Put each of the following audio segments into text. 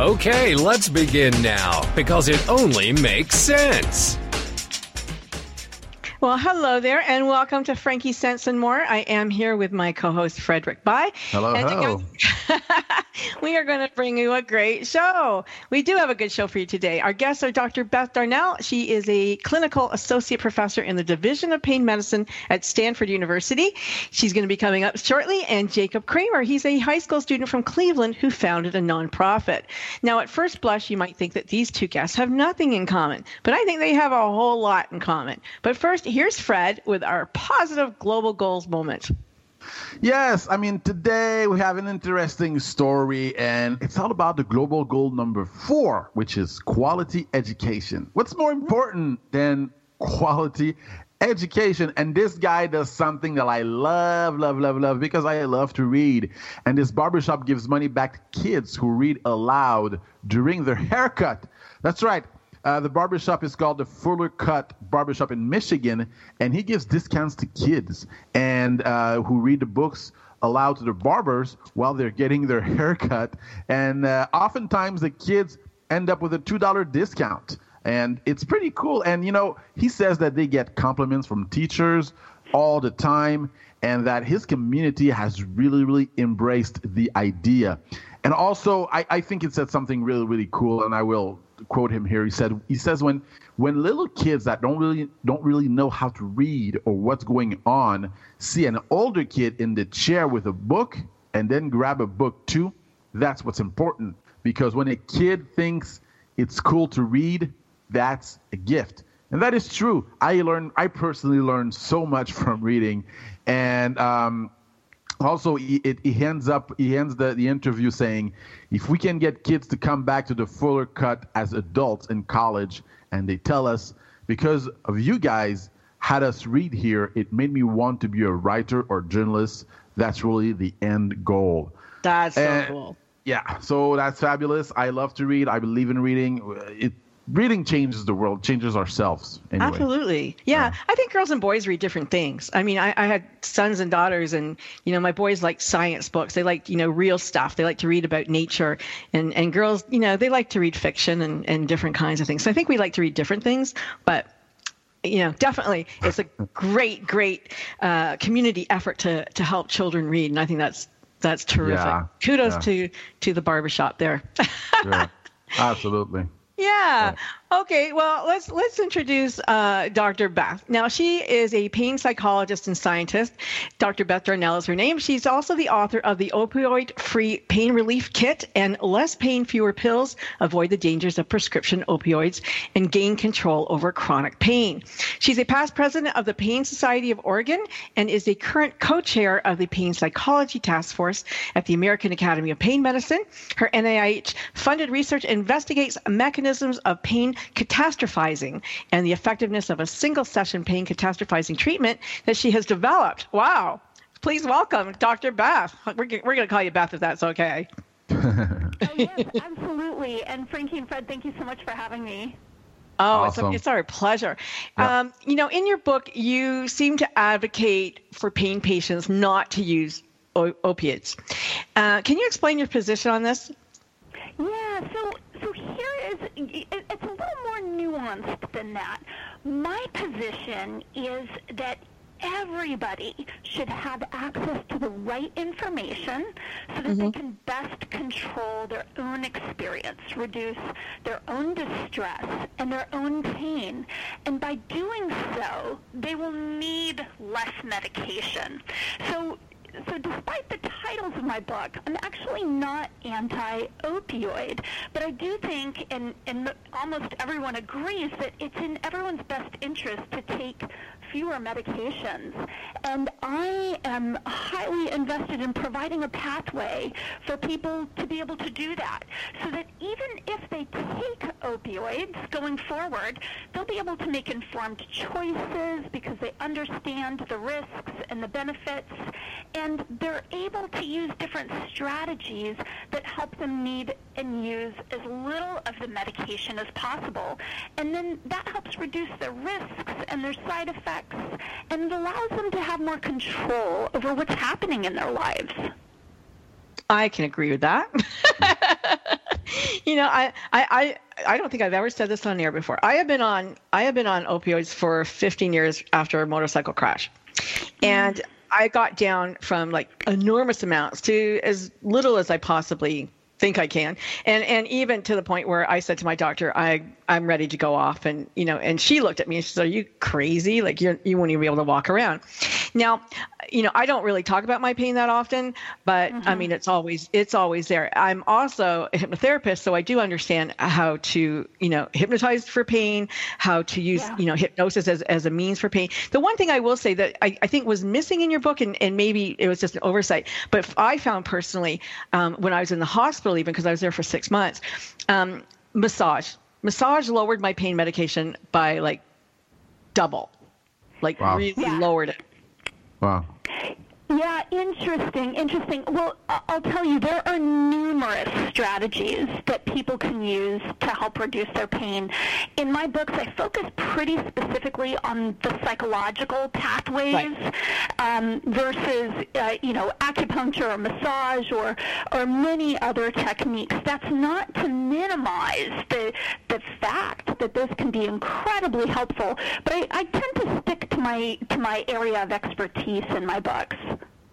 Okay, let's begin now, because it only makes sense. Well, hello there, and welcome to Frankie Sense and More. I am here with my co-host Frederick Bai. Hello, and hello. we are going to bring you a great show. We do have a good show for you today. Our guests are Dr. Beth Darnall. She is a clinical associate professor in the Division of Pain Medicine at Stanford University. She's going to be coming up shortly, and Jacob Cramer. He's a high school student from Cleveland who founded a nonprofit. Now, at first blush, you might think that these two guests have nothing in common, but I think they have a whole lot in common. But first, here's Fred with our positive global goals moment. Yes, I mean, today we have an interesting story, and it's all about the global goal number four, which is quality education. What's more important than quality education? And this guy does something that I love, love, love, love, because I love to read. And this barbershop gives money back to kids who read aloud during their haircut. That's right. Uh, the barbershop is called the Fuller Cut Barbershop in Michigan, and he gives discounts to kids and uh, who read the books aloud to their barbers while they're getting their haircut. And uh, oftentimes the kids end up with a $2 discount. And it's pretty cool. And, you know, he says that they get compliments from teachers all the time and that his community has really, really embraced the idea. And also, I, I think it said something really, really cool, and I will quote him here. He said, he says when when little kids that don't really don't really know how to read or what's going on see an older kid in the chair with a book and then grab a book too, that's what's important. Because when a kid thinks it's cool to read, that's a gift. And that is true. I learned I personally learned so much from reading. And um also he, it, he ends up he ends the, the interview saying if we can get kids to come back to the fuller cut as adults in college and they tell us because of you guys had us read here it made me want to be a writer or journalist. That's really the end goal. That's so cool. yeah so that's fabulous. I love to read. I believe in reading. It reading changes the world changes ourselves anyway Absolutely. Yeah. I think girls and boys read different things. I mean, I, I had sons and daughters, and, you know, my boys like science books. They like, you know, real stuff. They like to read about nature. And, and girls, you know, they like to read fiction and, and different kinds of things. So I think we like to read different things. But, you know, definitely it's a great, great uh, community effort to, to help children read. And I think that's that's terrific. Yeah. Kudos Yeah. to to the barbershop there. Sure. absolutely Yeah. Okay. Well, let's let's introduce uh, Dr. Beth. Now, she is a pain psychologist and scientist. Dr. Beth Darnall is her name. She's also the author of the Opioid-Free Pain Relief Kit and Less Pain, Fewer Pills: Avoid the Dangers of Prescription Opioids and Gain Control Over Chronic Pain. She's a past president of the Pain Society of Oregon and is a current co-chair of the Pain Psychology Task Force at the American Academy of Pain Medicine. Her NIH-funded research investigates mechanisms of pain catastrophizing and the effectiveness of a single session pain catastrophizing treatment that she has developed. Wow. Please welcome Dr. Beth. We're, we're going to call you Beth if that's okay. Oh, yes, absolutely. And Frankie and Fred, thank you so much for having me. Oh, Awesome. it's, it's our pleasure. Yeah. Um, you know, in your book, you seem to advocate for pain patients not to use o- opiates. Uh, can you explain your position on this? Yeah, so so here is it- it's a little more nuanced than that. My position is that everybody should have access to the right information so that they mm-hmm. can best control their own experience, reduce their own distress and their own pain. And by doing so, they will need less medication. So so despite the titles of my book, I'm actually not anti-opioid, but I do think, and, and almost everyone agrees, that it's in everyone's best interest to take fewer medications. And I am highly invested in providing a pathway for people to be able to do that, so that even if they take opioids going forward, they'll be able to make informed choices because they understand the risks and the benefits, and they're able to use different strategies that help them need and use as little of the medication as possible. And then that helps reduce their risks and their side effects, and it allows them to have more control over what's happening in their lives. I can agree with that. you know, I, I, I, I don't think I've ever said this on air before. I have been on I have been on opioids for 15 years after a motorcycle crash. And mm. I got down from like enormous amounts to as little as I possibly think I can. And and even to the point where I said to my doctor, I I'm ready to go off. And you know, and she looked at me and she said, "Are you crazy? Like you you won't even be able to walk around." Now, you know, I don't really talk about my pain that often, but I mean, it's always it's always there. I'm also a hypnotherapist, so I do understand how to you know hypnotize for pain, how to use Yeah. you know hypnosis as as a means for pain. The one thing I will say that I, I think was missing in your book, and, and maybe it was just an oversight, but I found personally um, when I was in the hospital, even because I was there for six months, um, massage. Massage lowered my pain medication by like double, like Wow. really Yeah. lowered it. Wow. Yeah, interesting, interesting. Well, I'll tell you, there are numerous strategies that people can use to help reduce their pain. In my books, I focus pretty specifically on the psychological pathways Right. um, versus, uh, you know, acupuncture or massage or or many other techniques. That's not to minimize the the fact that this can be incredibly helpful, but I, I tend to stick to my to my area of expertise in my books.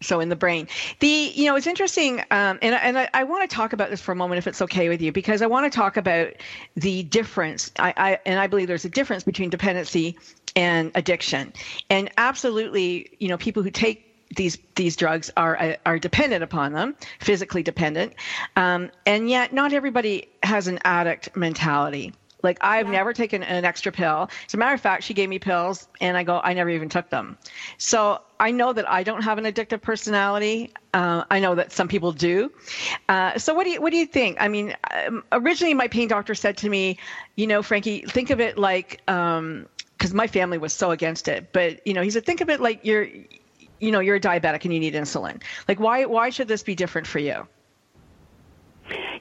So in the brain the you know it's interesting um, and, and I, I want to talk about this for a moment if it's okay with you because i want to talk about the difference I, I and i believe there's a difference between dependency and addiction and absolutely you know people who take these these drugs are are dependent upon them, physically dependent, um, and yet not everybody has an addict mentality. Like I've never taken an extra pill. As a matter of fact, she gave me pills, and I go, I never even took them. So I know that I don't have an addictive personality. Uh, I know that some people do. Uh, so what do you what do you think? I mean, um, originally my pain doctor said to me, you know, Frankie, think of it like. Um, because my family was so against it, but you know, he said, think of it like you're, you know, you're a diabetic and you need insulin. Like, why why should this be different for you?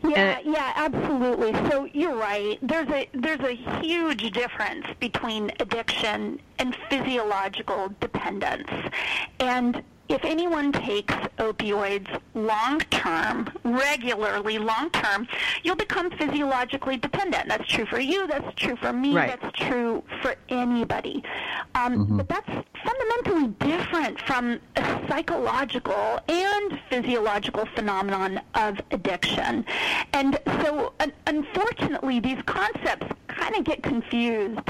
Yeah, And- yeah, absolutely. So you're right. There's a there's a huge difference between addiction and physiological dependence. And if anyone takes opioids long term, regularly long term, you'll become physiologically dependent. That's true for you, that's true for me, Right. that's true for anybody. Um, But that's fundamentally different from a psychological and physiological phenomenon of addiction. And so, un- unfortunately, these concepts kind of get confused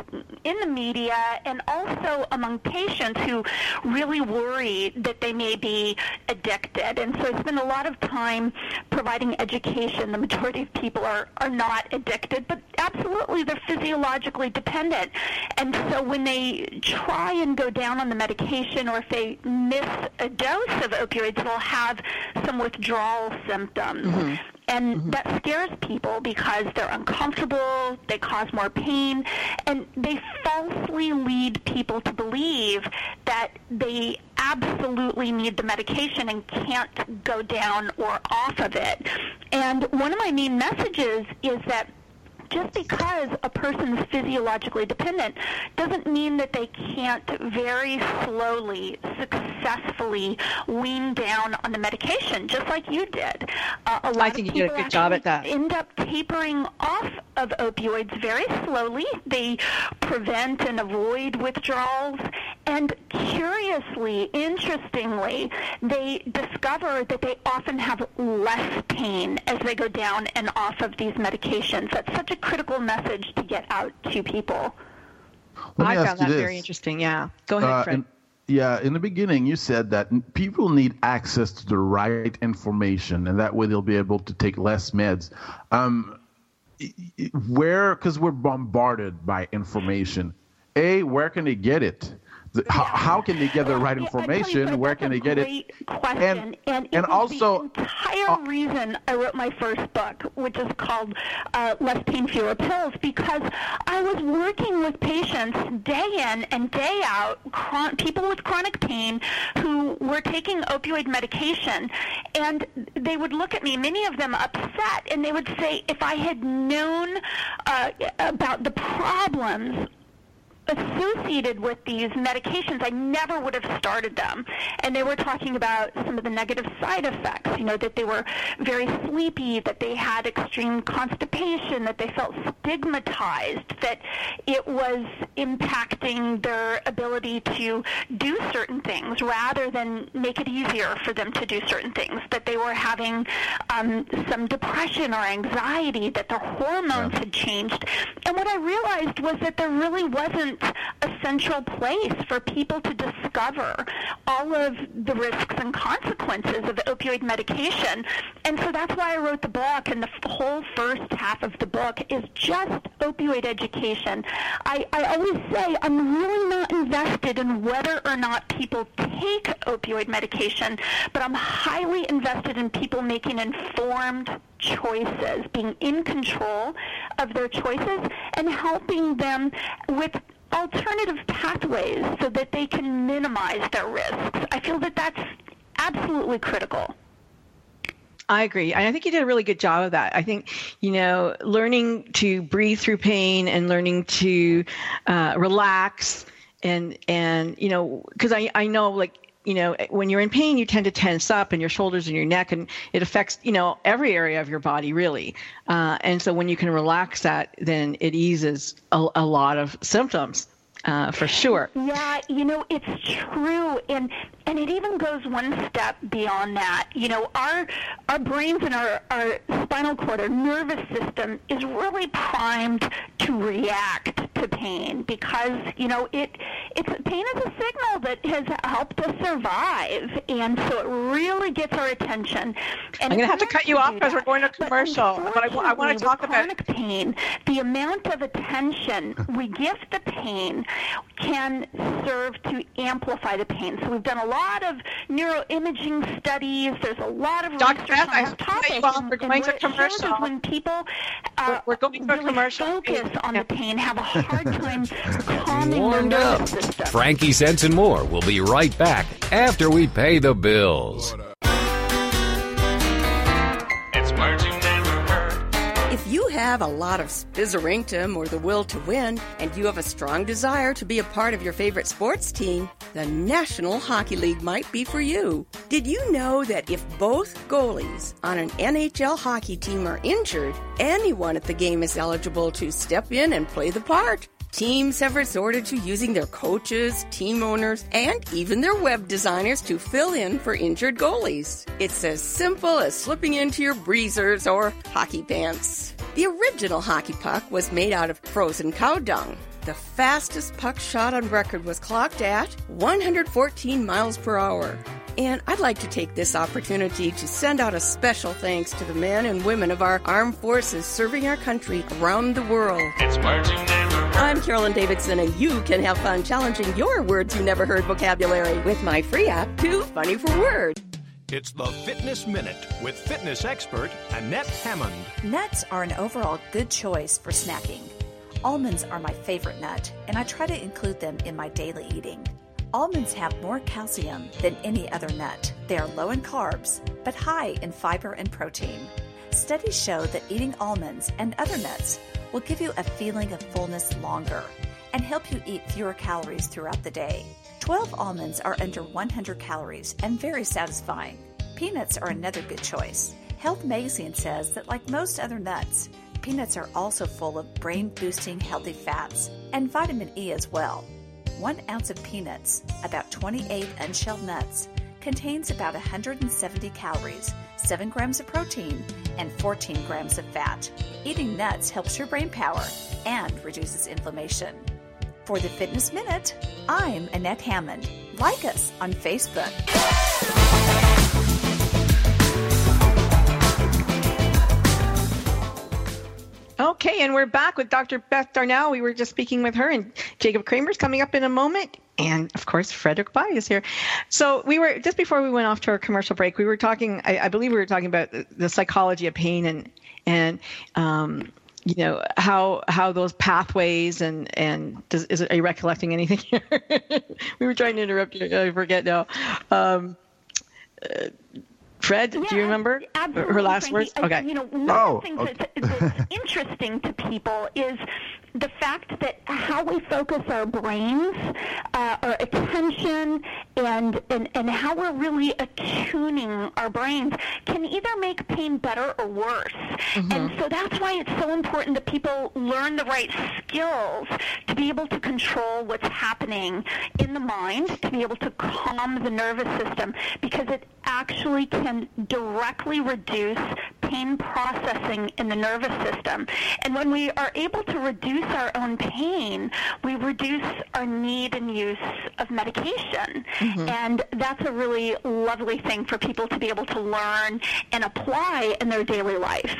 in the media and also among patients who really worry that they may be addicted. And so I spend a lot of time providing education. The majority of people are, are not addicted, but absolutely they're physiologically dependent. And so when they try and go down on the medication or if they miss a dose of opioids, they'll have some withdrawal symptoms. Mm-hmm. And mm-hmm. that scares people because they're uncomfortable, they cause more pain, and they falsely lead people to believe that they absolutely need the medication and can't go down or off of it. And one of my main messages is that just because a person is physiologically dependent doesn't mean that they can't very slowly, successfully wean down on the medication, just like you did. Uh, a lot I of think you did a people good job at that. End up tapering off of opioids very slowly. They prevent and avoid withdrawals, and curiously, interestingly, they discover that they often have less pain as they go down and off of these medications. That's such a critical message to get out to people. Let I found that this. very interesting. Yeah, go ahead, Uh, Fred. in- yeah, in the beginning, you said that people need access to the right information, and that way they'll be able to take less meds. Um, i- i- where, because we're bombarded by information. A, where can they get it? How, how can they get the right Yeah, I tell you, information? Where can they get it? Question. And- and, and also- the entire uh, reason I wrote my first book, which is called uh, Less Pain, Fewer Pills, because I was working with patients day in and day out, chron- people with chronic pain who were taking opioid medication, and they would look at me, many of them upset, and they would say, if I had known uh, about the problems associated with these medications, I never would have started them. And they were talking about some of the negative side effects, you know, that they were very sleepy, that they had extreme constipation, that they felt stigmatized, that it was impacting their ability to do certain things rather than make it easier for them to do certain things, that they were having um, some depression or anxiety, that their hormones had changed. And what I realized was that there really wasn't a central place for people to discover all of the risks and consequences of opioid medication. And so that's why I wrote the book, and the whole first half of the book is just opioid education. I, I always say I'm really not invested in whether or not people take opioid medication, but I'm highly invested in people making informed choices, being in control of their choices, and helping them with alternative pathways so that they can minimize their risks. I feel that that's absolutely critical. I agree. And I think you did a really good job of that. I think, you know, learning to breathe through pain and learning to uh, relax and, and, you know, because I, I know like, you know, when you're in pain, you tend to tense up in your shoulders and your neck, and it affects, you know, every area of your body, really. Uh, and so when you can relax that, then it eases a, a lot of symptoms, uh, for sure. Yeah, you know, it's true and and it even goes one step beyond that. You know, our our brains and our, our spinal cord, our nervous system is really primed to react to pain because, you know, it it's pain is a signal that has helped us survive and so it really gets our attention. And I'm gonna have to cut you off because we're going to commercial, but I I wanna talk about- chronic pain, the amount of attention we give the pain can serve to amplify the pain. So we've done a lot of neuroimaging studies. There's a lot of Dr. research Beth, on I this have to topic. off. and- We're going to what it shows is commercial. when people uh, We're- we're going to really commercial. focus on the pain, have a hard time calming their Warmed nervous up. system. Frankie Sense and more will be right back after we pay the bills. It's words you never heard. If you have a lot of spizzerinctum or the will to win, and you have a strong desire to be a part of your favorite sports team, the National Hockey League might be for you. Did you know that if both goalies on an NHL hockey team are injured, anyone at the game is eligible to step in and play the part? Teams have resorted to using their coaches, team owners, and even their web designers to fill in for injured goalies. It's as simple as slipping into your breezers or hockey pants. The original hockey puck was made out of frozen cow dung. The fastest puck shot on record was clocked at 114 miles per hour. And I'd like to take this opportunity to send out a special thanks to the men and women of our armed forces serving our country around the world. It's words you never. I'm Carolyn Davidson, and you can have fun challenging your words you never heard vocabulary with my free app, Too Funny for Words. It's the Fitness Minute with fitness expert Annette Hammond. Nuts are an overall good choice for snacking. Almonds are my favorite nut, and I try to include them in my daily eating. Almonds have more calcium than any other nut. They are low in carbs, but high in fiber and protein. Studies show that eating almonds and other nuts will give you a feeling of fullness longer and help you eat fewer calories throughout the day. 12 almonds are under 100 calories and very satisfying. Peanuts are another good choice. Health Magazine says that, like most other nuts, peanuts are also full of brain boosting healthy fats and vitamin E as well. One ounce of peanuts, about 28 unshelled nuts, contains about 170 calories, 7 grams of protein, and 14 grams of fat. Eating nuts helps your brain power and reduces inflammation. For the Fitness Minute, I'm Annette Hammond. Like us on Facebook. Okay, and we're back with Dr. Beth Darnall. We were just speaking with her, and Jacob Cramer's coming up in a moment. And of course, Frederick Bai is here. So we were just before we went off to our commercial break, we were talking. I, I believe we were talking about the, the psychology of pain and and um, you know how how those pathways and and does, is it, are you recollecting anything here? we were trying to interrupt you. I forget now. Um, uh, Fred, do you remember her last Frankie. words? I- Okay. You know, one Oh, of the things okay. that's, that's interesting to people is the fact that how we focus our brains, uh, our attention, and, and and how we're really attuning our brains can either make pain better or worse. And so that's why it's so important that people learn the right skills to be able to control what's happening in the mind, to be able to calm the nervous system, because it actually can directly reduce pain processing in the nervous system. And when we are able to reduce our own pain, we reduce our need and use of medication. And that's a really lovely thing for people to be able to learn and apply in their daily life.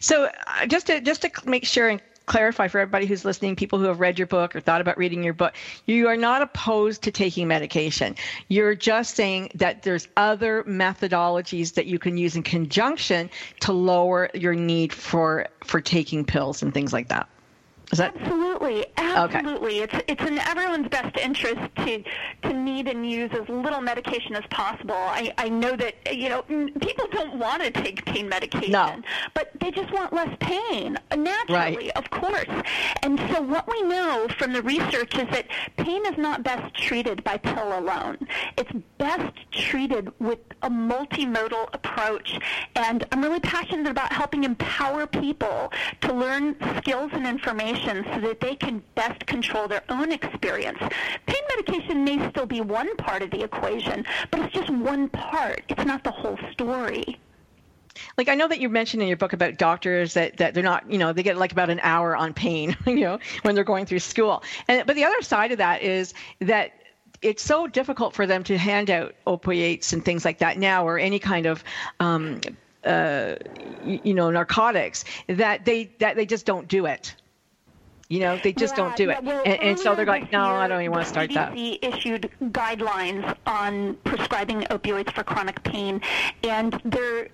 So uh, just to just to make sure and clarify for everybody who's listening, people who have read your book or thought about reading your book, you are not opposed to taking medication. You're just saying that there's other methodologies that you can use in conjunction to lower your need for for taking pills and things like that. That Absolutely, absolutely. It's it's in everyone's best interest to to need and use as little medication as possible. I, I know that you know people don't want to take pain medication, No. but they just want less pain uh, naturally, Right. of course. And so what we know from the research is that pain is not best treated by pill alone. It's best treated with a multimodal approach. And I'm really passionate about helping empower people to learn skills and information so that they can best control their own experience. Pain medication may still be one part of the equation, but it's just one part. It's not the whole story. like I know that you mentioned in your book about doctors that, that they're not, you know, they get like about an hour on pain, you know, when they're going through school. And but the other side of that is that it's so difficult for them to hand out opiates and things like that now, or any kind of, um, uh, you know, narcotics that they that they just don't do it. You know, they just don't do it, well, and, and so they're like, no, I don't even want to the start that. CDC issued guidelines on prescribing opioids for chronic pain, and there,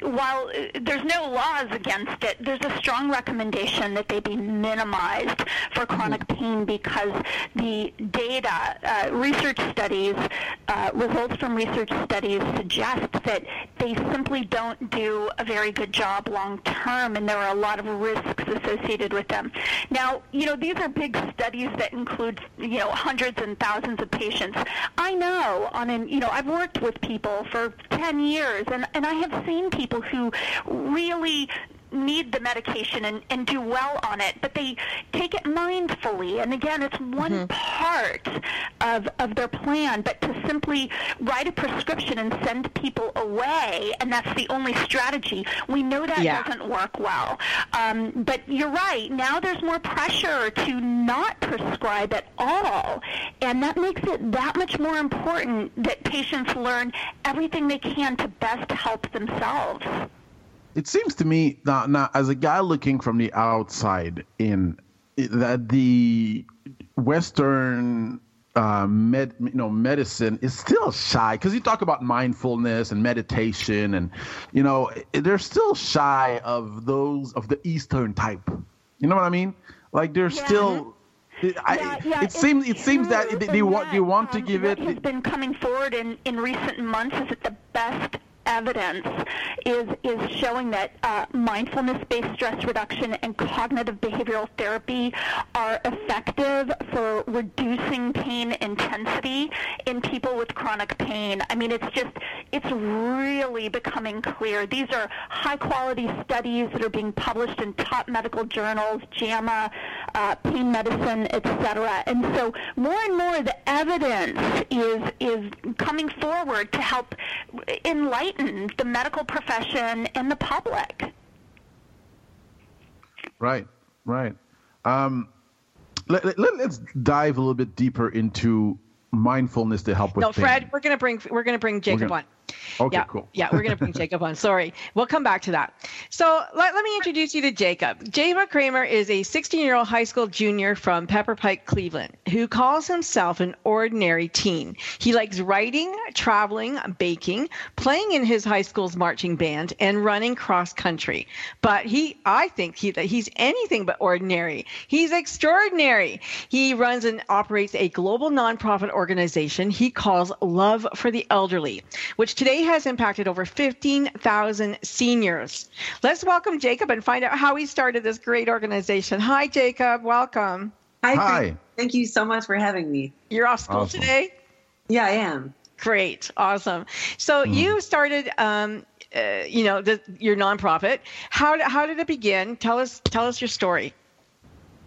while there's no laws against it, there's a strong recommendation that they be minimized for chronic pain because the data, uh, research studies, uh, results from research studies suggest that they simply don't do a very good job long term, and there are a lot of risks associated with them. Now, you know, these are big studies that include, you know, hundreds and thousands of patients. I know on an, you know, I've worked with people for 10 years, and, and I have seen people who really need the medication and, and do well on it, but they take it mindfully. And again, it's one part of, of their plan, but to simply write a prescription and send people away, and that's the only strategy, we know that Yeah. doesn't work well. Um, but you're right, now there's more pressure to not prescribe at all, and that makes it that much more important that patients learn everything they can to best help themselves. It seems to me now, now as a guy looking from the outside in that the western uh, med, you know medicine is still shy because you talk about mindfulness and meditation and you know they're still shy of those of the eastern type. You know what i mean? Like they're Yeah. still I, Yeah, yeah, it seems it seems that they, they want that, want to um, give what it has been coming forward in, in recent months is that the best evidence is is showing that uh, mindfulness-based stress reduction and cognitive behavioral therapy are effective for reducing pain intensity in people with chronic pain. I mean, it's just it's really becoming clear. These are high-quality studies that are being published in top medical journals, JAMA, uh, Pain Medicine, etc. And so more and more the evidence is is coming forward to help enlighten the medical profession and the public. Right, right. Um, let, let, us dive a little bit deeper into mindfulness to help with No, pain. Fred, we're gonna bring we're gonna bring Jacob gonna- on. Okay, yeah, cool. yeah, we're going to bring Jacob on. Sorry. We'll come back to that. So let, let me introduce you to Jacob. Jacob Cramer is a 16 year old high school junior from Pepper Pike, Cleveland, who calls himself an ordinary teen. He likes writing, traveling, baking, playing in his high school's marching band, and running cross country. But he, I think he, that he's anything but ordinary. He's extraordinary. He runs and operates a global nonprofit organization he calls Love for the Elderly, which today has impacted over 15,000 seniors. Let's welcome Jacob and find out how he started this great organization. Hi, Jacob. Welcome. Hi. Hi. Thank you so much for having me. You're off school Awesome. today? Yeah, I am. Great. Awesome. So you started, um, uh, you know, the, your nonprofit. How, how did it begin? Tell us, tell us your story.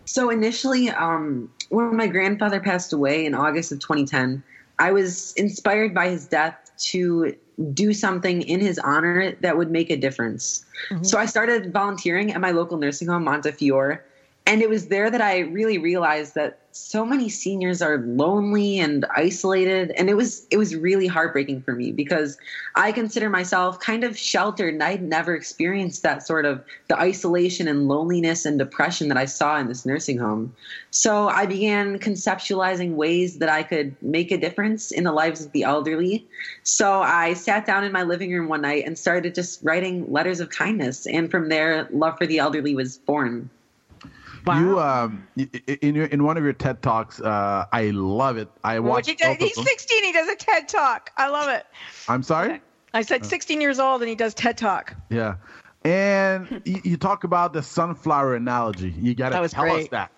So initially, um, when my grandfather passed away in August of 2010, I was inspired by his death to do something in his honor that would make a difference. Mm-hmm. So I started volunteering at my local nursing home, Montefiore. And it was there that I really realized that so many seniors are lonely and isolated. And it was it was really heartbreaking for me because I consider myself kind of sheltered and I'd never experienced that sort of the isolation and loneliness and depression that I saw in this nursing home. So I began conceptualizing ways that I could make a difference in the lives of the elderly. So I sat down in my living room one night and started just writing letters of kindness. And from there, Love for the Elderly was born. You um y- y- in your in one of your TED talks, uh, I love it. I What watched. you do- both of he's them. 16. He does a TED talk. I love it. I'm sorry. I said 16 years old and he does TED talk. Yeah, and you, you talk about the sunflower analogy. You got That to was tell us great. that.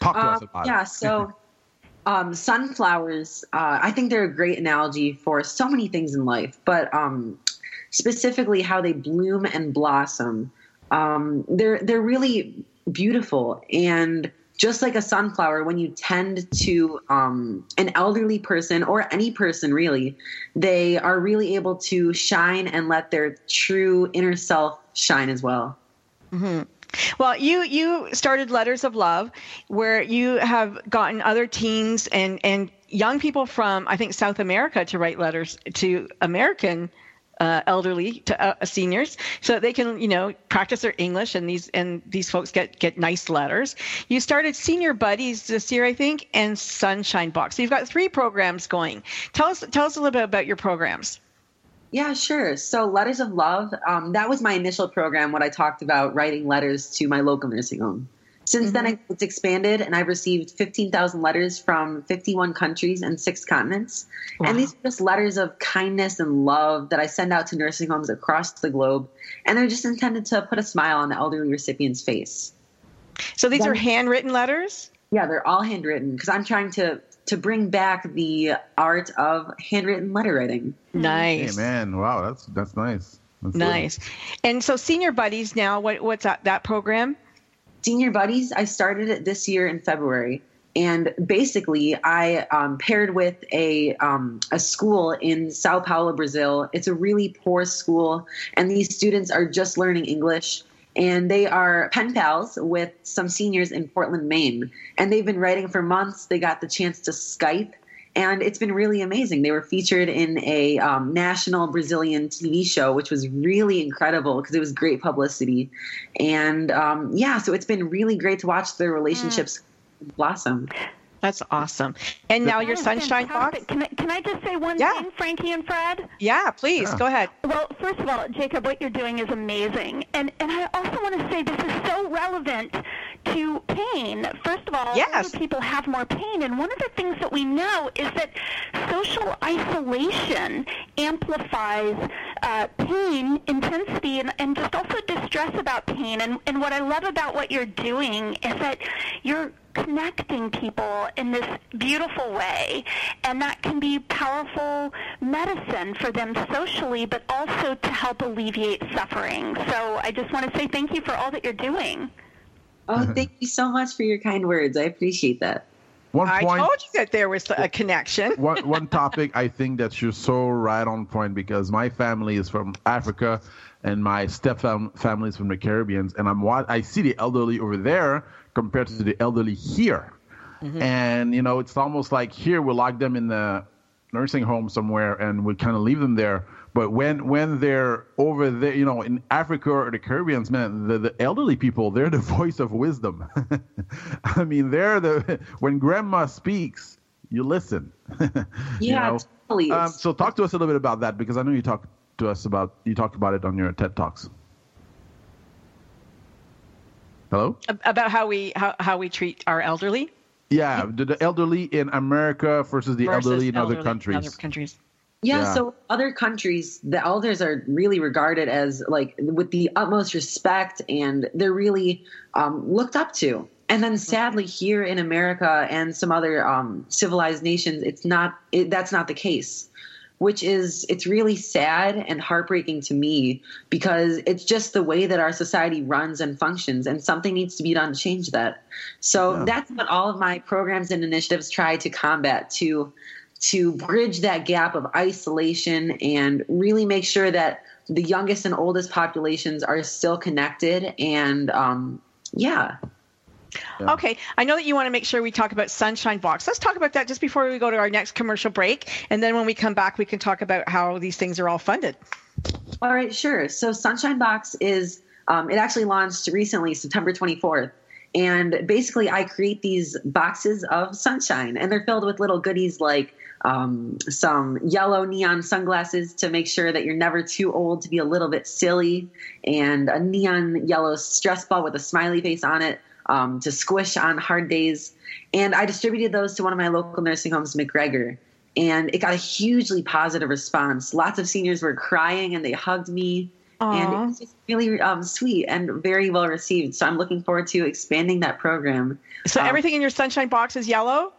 Talk to us Um, about yeah, it. so um, sunflowers, uh, I think they're a great analogy for so many things in life, but um, specifically how they bloom and blossom. Um, they're they're really beautiful, and just like a sunflower, when you tend to um, an elderly person or any person really, they are really able to shine and let their true inner self shine as well. mm-hmm. Well, you you started Letters of Love, where you have gotten other teens and and young people from I think South America to write letters to American uh, elderly to uh, seniors, so they can you know practice their English and these and these folks get get nice letters. You started Senior Buddies this year, I think, and Sunshine Box. So you've got three programs going. Tell us tell us a little bit about your programs. Yeah, sure. So, Letters of Love, um, that was my initial program, what I talked about writing letters to my local nursing home. Since then, mm-hmm. it's expanded, and I've received 15,000 letters from 51 countries and six continents. And these are just letters of kindness and love that I send out to nursing homes across the globe. And they're just intended to put a smile on the elderly recipient's face. So these Then- are handwritten letters. Yeah, they're all handwritten because I'm trying to, to bring back the art of handwritten letter writing. Hmm. Hey Nice. man, wow, that's that's nice. That's good. Nice. And so senior buddies now, what what's that that program? Senior Buddies, I started it this year in February. And basically, I um, paired with a um, a school in Sao Paulo, Brazil. It's a really poor school, and these students are just learning English. And they are pen pals with some seniors in Portland, Maine. And they've been writing for months. They got the chance to Skype, and it's been really amazing. They were featured in a um, national Brazilian TV show, which was really incredible because it was great publicity. And um, yeah, so it's been really great to watch their relationships blossom. That's awesome. And now your sunshine fantastic. box? Can I, can I just say one Yeah. thing, Frankie and Fred? Yeah, please Yeah. go ahead. Well, first of all, Jacob, what you're doing is amazing. And and I also want to say this is so relevant to pain. First of all, Yes. people have more pain. And one of the things that we know is that social isolation amplifies uh, pain intensity and, and just also distress about pain. And, and what I love about what you're doing is that you're connecting people in this beautiful way, and that can be powerful medicine for them socially, but also to help alleviate suffering. So I just want to say thank you for all that you're doing. Oh, thank you so much for your kind words. I appreciate that. One I told you that there was a connection. one one topic I think that you're so right on point because my family is from Africa and my step fam- family is from the Caribbean and I'm I see the elderly over there compared to the elderly here. Mm-hmm. And you know, it's almost like here we lock them in the nursing home somewhere and we kind of leave them there. But when when they're over there, you know, in Africa or the Caribbean, man, the, the elderly people, they're the voice of wisdom. I mean, they're the when grandma speaks, you listen. You Yeah, know? totally. Um, so talk to us a little bit about that because I know you talked to us about you talked about it on your TED talks. Hello. About how we how, how we treat our elderly Yeah, the, the elderly in America versus the versus elderly in other elderly countries. other countries. Yeah, Yeah. so other countries, the elders are really regarded as like with the utmost respect, and they're really um, looked up to. And then, sadly, here in America and some other um, civilized nations, it's not. It, that's not the case, which is it's really sad and heartbreaking to me because it's just the way that our society runs and functions, and something needs to be done to change that. So Yeah. that's what all of my programs and initiatives try to combat to to bridge that gap of isolation and really make sure that the youngest and oldest populations are still connected and um, yeah Yeah. Okay, I know that you want to make sure we talk about Sunshine Box. Let's talk about that just before we go to our next commercial break, and then when we come back, we can talk about how these things are all funded. all right sure so sunshine box is um, it actually launched recently september 24th and basically i create these boxes of sunshine and they're filled with little goodies like um, some yellow neon sunglasses to make sure that you're never too old to be a little bit silly and a neon yellow stress ball with a smiley face on it um, to squish on hard days and i distributed those to one of my local nursing homes mcgregor and it got a hugely positive response. Lots of seniors were crying and they hugged me, and it was just really um, sweet and very well received. So I'm looking forward to expanding that program. So Um, everything in your Sunshine Box is yellow.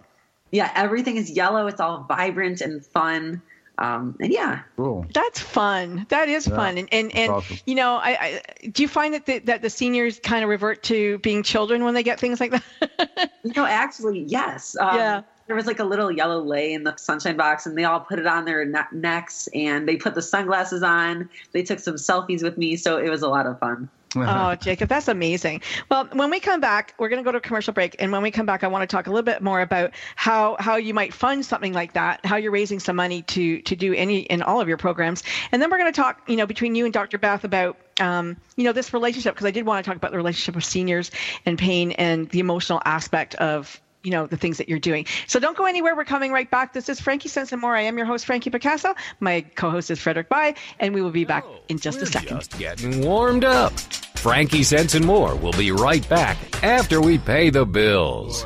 Yeah, everything is yellow. It's all vibrant and fun, um, and yeah, Cool. That's fun. That is Yeah, fun. And and, and awesome. you know, I, I do you find that the, that the seniors kind of revert to being children when they get things like that? you know, actually, yes. Um, Yeah. There was like a little yellow lay in the sunshine box, and they all put it on their ne- necks, and they put the sunglasses on. They took some selfies with me, so it was a lot of fun. Oh, Jacob, that's amazing. Well, when we come back, we're going to go to a commercial break, and when we come back, I want to talk a little bit more about how how you might fund something like that, how you're raising some money to to do any in all of your programs, and then we're going to talk, you know, between you and Dr. Beth about. Um, you know this relationship because I did want to talk about the relationship of seniors and pain and the emotional aspect of you know the things that you're doing. So don't go anywhere. We're coming right back. This is Frankie Sense and More. I am your host Frankie Picasso. My co-host is Frederick Bai, and we will be back oh, in just a We're second. Just getting warmed up. Frankie Sense and More will be right back after we pay the bills.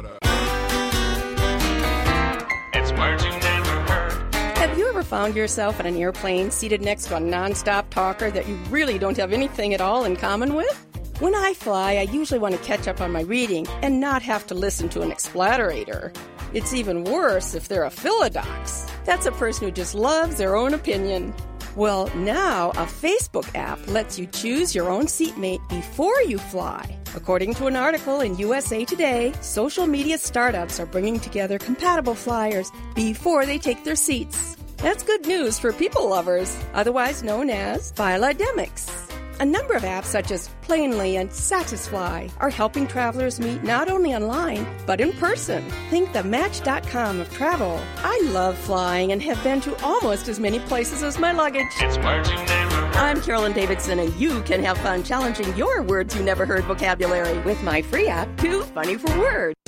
It's words you never heard. Have you ever found yourself on an airplane seated next to a nonstop talker that you really don't have anything at all in common with? When I fly, I usually want to catch up on my reading and not have to listen to an explatterator. It's even worse if they're a philodox. That's a person who just loves their own opinion. Well, now a Facebook app lets you choose your own seatmate before you fly. According to an article in USA Today, social media startups are bringing together compatible flyers before they take their seats. That's good news for people lovers, otherwise known as philodemics. A number of apps such as Planely and Satisfly are helping travelers meet not only online, but in person. Think the Match.com of travel. I love flying and have been to almost as many places as my luggage. It's words you never heard. I'm Carolyn Davidson, and you can have fun challenging your words you never heard vocabulary with my free app, Too Funny for Words.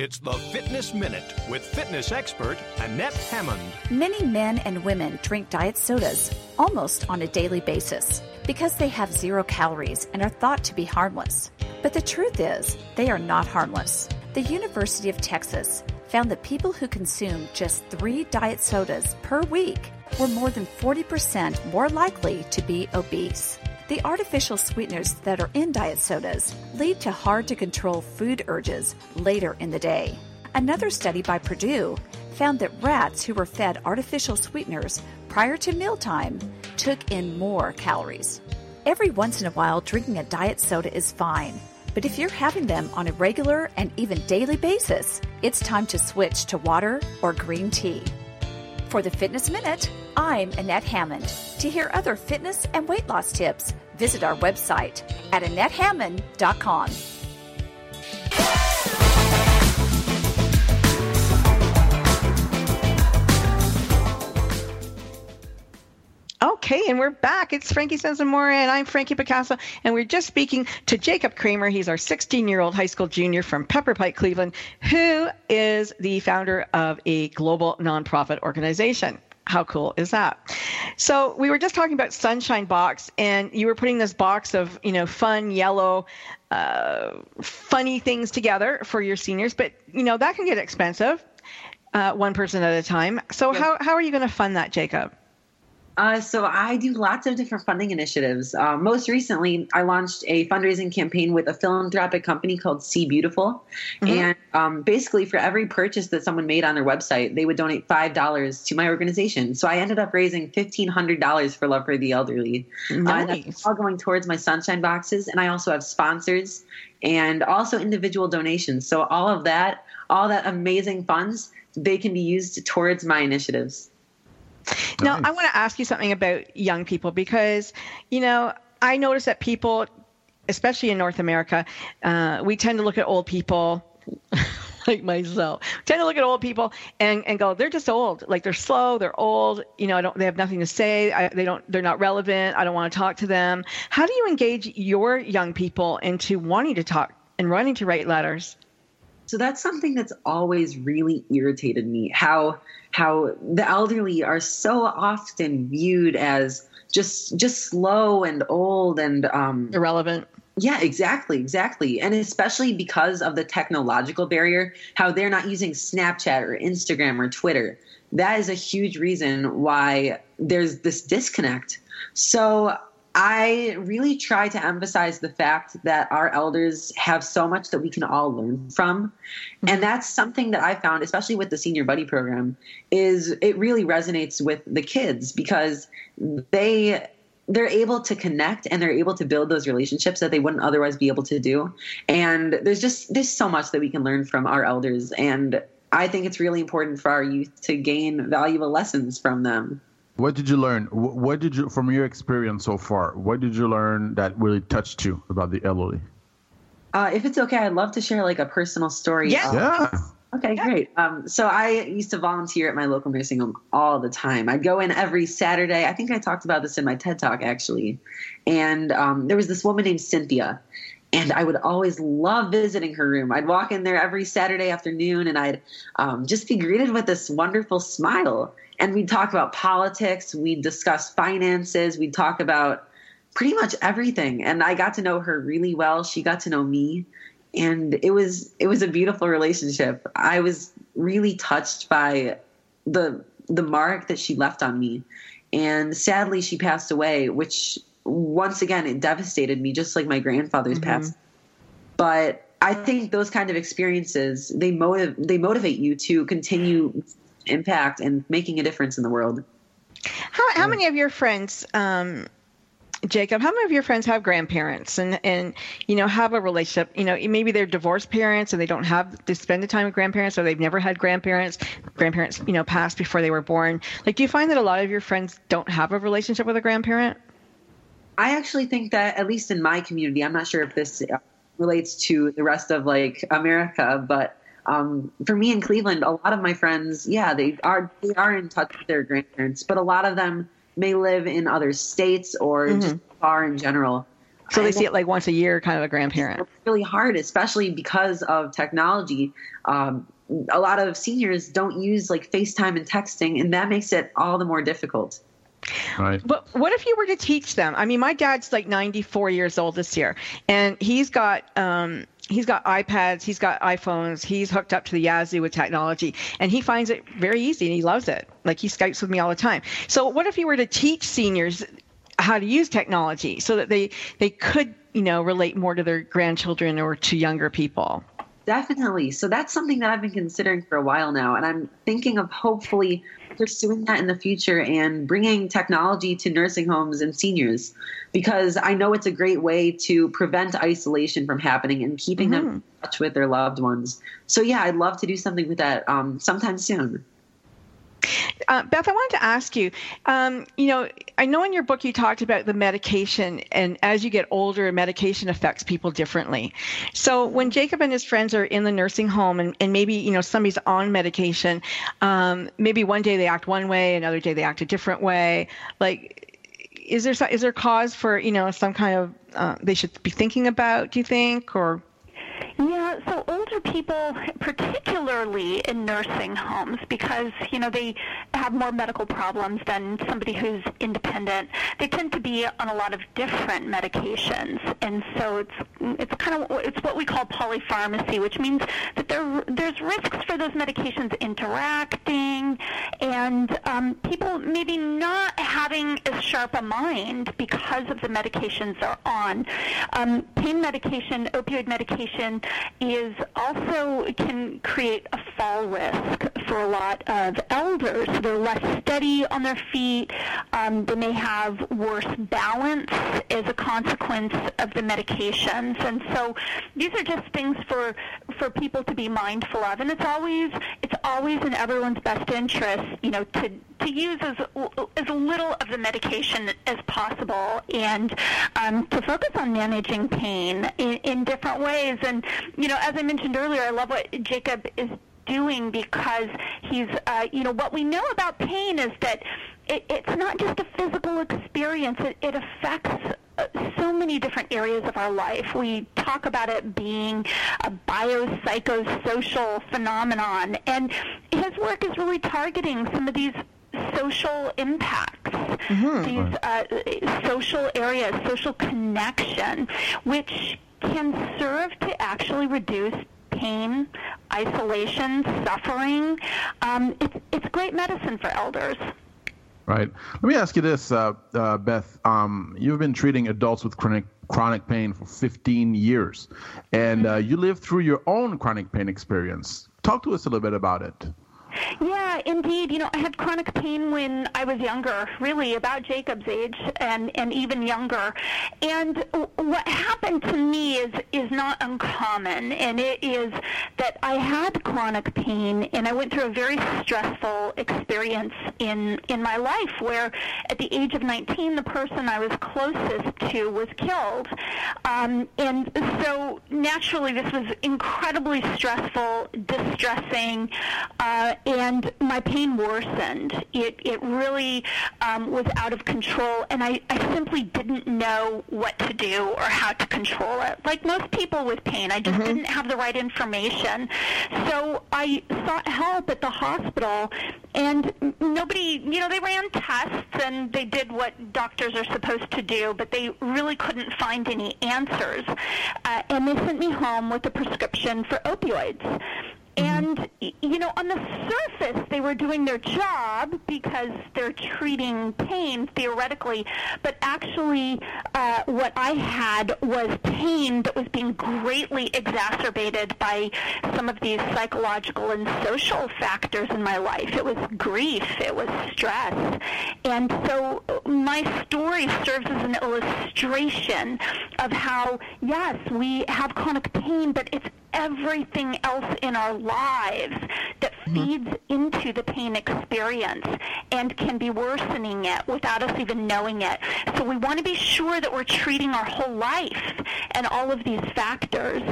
It's the Fitness Minute with fitness expert Annette Hammond. Many men and women drink diet sodas almost on a daily basis because they have zero calories and are thought to be harmless. But the truth is, they are not harmless. The University of Texas found that people who consume just three diet sodas per week were more than 40% more likely to be obese. The artificial sweeteners that are in diet sodas lead to hard to control food urges later in the day. Another study by Purdue found that rats who were fed artificial sweeteners prior to mealtime took in more calories. Every once in a while, drinking a diet soda is fine, but if you're having them on a regular and even daily basis, it's time to switch to water or green tea. For the Fitness Minute, I'm Annette Hammond. To hear other fitness and weight loss tips, visit our website at AnnetteHammond.com. Okay, and we're back. It's Frankie Sense and More, and I'm Frankie Picasso, and we're just speaking to Jacob Cramer. He's our 16 year old high school junior from Pepper Pike, Cleveland, who is the founder of a global nonprofit organization. How cool is that? So we were just talking about Sunshine Box, and you were putting this box of you know fun yellow, uh, funny things together for your seniors, but you know that can get expensive, uh, one person at a time. So how how are you going to fund that, Jacob? Uh, so I do lots of different funding initiatives. Uh, most recently, I launched a fundraising campaign with a philanthropic company called See Beautiful, Mm-hmm. and um, basically for every purchase that someone made on their website, they would donate five dollars to my organization. So I ended up raising fifteen hundred dollars for Love for the Elderly. Uh, that's all going towards my sunshine boxes, and I also have sponsors and also individual donations. So all of that, all that amazing funds, they can be used towards my initiatives. Now, Nice. I want to ask you something about young people because, you know, I notice that people, especially in North America, uh, we tend to look at old people. like myself, tend to look at old people and, and go, they're just old. Like they're slow, they're old. You know, I don't. They have nothing to say. I, they don't. They're not relevant. I don't want to talk to them. How do you engage your young people into wanting to talk and wanting to write letters? So that's something that's always really irritated me. How how the elderly are so often viewed as just just slow and old and um, Irrelevant. yeah, exactly, exactly. And especially because of the technological barrier, how they're not using Snapchat or Instagram or Twitter. That is a huge reason why there's this disconnect. So I really try to emphasize the fact that our elders have so much that we can all learn from. And mm-hmm. that's something that I found, especially with the senior buddy program, is it really resonates with the kids because they they're able to connect and they're able to build those relationships that they wouldn't otherwise be able to do. And there's just there's so much that we can learn from our elders and I think it's really important for our youth to gain valuable lessons from them. What did you learn? What did you, from your experience so far, what did you learn that really touched you about the elderly? Uh, if it's okay, I'd love to share like a personal story. Yeah. of- Yeah. Okay, great. Um, so I used to volunteer at my local nursing home all the time. I'd go in every Saturday. I think I talked about this in my TED talk actually. And um, there was this woman named Cynthia, and I would always love visiting her room. I'd walk in there every Saturday afternoon, and I'd um, just be greeted with this wonderful smile. And we'd talk about politics. We'd discuss finances. We'd talk about pretty much everything. And I got to know her really well. She got to know me and it was it was a beautiful relationship. I was really touched by the the mark that she left on me. And sadly she passed away, which once again it devastated me just like my grandfather's mm-hmm. passed. But I think those kind of experiences they motive they motivate you to continue impact and making a difference in the world. How, how many of your friends, um, Jacob, how many of your friends have grandparents and, and, you know, have a relationship? You know, maybe they're divorced parents and they don't have to spend the time with grandparents or they've never had grandparents. Grandparents, you know, passed before they were born. Like, do you find that a lot of your friends don't have a relationship with a grandparent? I actually think that at least in my community, I'm not sure if this uh, relates to the rest of like America, but um, for me in Cleveland, a lot of my friends, yeah, they are they are in touch with their grandparents, but a lot of them may live in other states or just far in general. So they see it like once a year, kind of a grandparent. it's really hard, especially because of technology. Um, a lot of seniors don't use like FaceTime and texting, and that makes it all the more difficult. Right. But what if you were to teach them? I mean, my dad's like 94 years old this year, and he's got um, he's got iPads, he's got iPhones, he's hooked up to the Yazoo with technology, and he finds it very easy and he loves it. Like he Skypes with me all the time. So what if you were to teach seniors how to use technology so that they they could you know relate more to their grandchildren or to younger people? Definitely. So that's something that I've been considering for a while now. And I'm thinking of hopefully pursuing that in the future and bringing technology to nursing homes and seniors because I know it's a great way to prevent isolation from happening and keeping them in touch with their loved ones. So, yeah, I'd love to do something with that um, sometime soon. Uh, Beth, I wanted to ask you. Um, you know, I know in your book you talked about the medication, and as you get older, medication affects people differently. So when Jacob and his friends are in the nursing home, and, and maybe you know somebody's on medication, um, maybe one day they act one way, another day they act a different way. Like, is there is there cause for you know some kind of uh, they should be thinking about? Do you think or Yeah, so older people, particularly in nursing homes, because you know they have more medical problems than somebody who's independent. They tend to be on a lot of different medications, and so it's it's kind of it's what we call polypharmacy, which means that there there's risks for those medications interacting, and um, people maybe not having as sharp a mind because of the medications they're on. Um, pain medication, opioid medication, is also can create a fall risk for a lot of elders. They're less steady on their feet. Um, they may have worse balance as a consequence of the medications, and so these are just things for for people to be mindful of. And it's always it's always in everyone's best interest, you know, to to use as as little of the medication as possible, and um, to focus on managing pain in, in different ways. And you know, as I mentioned earlier, I love what Jacob is doing because he's, uh, you know, what we know about pain is that it, it's not just a physical experience. It, it affects uh, so many different areas of our life. We talk about it being a biopsychosocial phenomenon, and his work is really targeting some of these social impacts, these uh, social areas, social connection, which can serve to actually reduce pain, isolation, suffering. Um, it's, it's great medicine for elders. Right. Let me ask you this, uh, uh, Beth. Um, you've been treating adults with chronic chronic pain for 15 years, and uh, you lived through your own chronic pain experience. Talk to us a little bit about it. Yeah, indeed. You know, I had chronic pain when I was younger, really about Jacob's age and, and even younger. And what happened to me is, is not uncommon, and it is that I had chronic pain and I went through a very stressful experience in, in my life where at the age of 19, the person I was closest to was killed. Um, and so naturally, this was incredibly stressful, distressing. Uh, and my pain worsened. It it really um, was out of control, and I, I simply didn't know what to do or how to control it. Like most people with pain, I just didn't have the right information. So I sought help at the hospital, and nobody, you know, they ran tests and they did what doctors are supposed to do, but they really couldn't find any answers. Uh, and they sent me home with a prescription for opioids. And, you know, on the surface, they were doing their job because they're treating pain theoretically, but actually, uh, what I had was pain that was being greatly exacerbated by some of these psychological and social factors in my life. It was grief, it was stress. And so, my story serves as an illustration of how, yes, we have chronic pain, but it's everything else in our lives feeds into the pain experience and can be worsening it without us even knowing it. So we want to be sure that we're treating our whole life and all of these factors.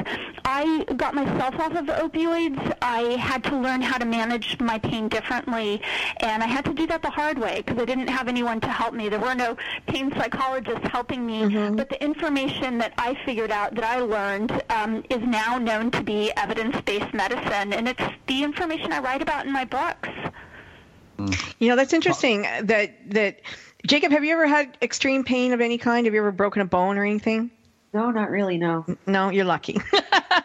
I got myself off of opioids. I had to learn how to manage my pain differently, and I had to do that the hard way because I didn't have anyone to help me. There were no pain psychologists helping me, but the information that I figured out that I learned um, is now known to be evidence-based medicine, and it's the information I write about in my books. Mm. You know, that's interesting that that Jacob, have you ever had extreme pain of any kind? Have you ever broken a bone or anything? No, not really. No. No, you're lucky.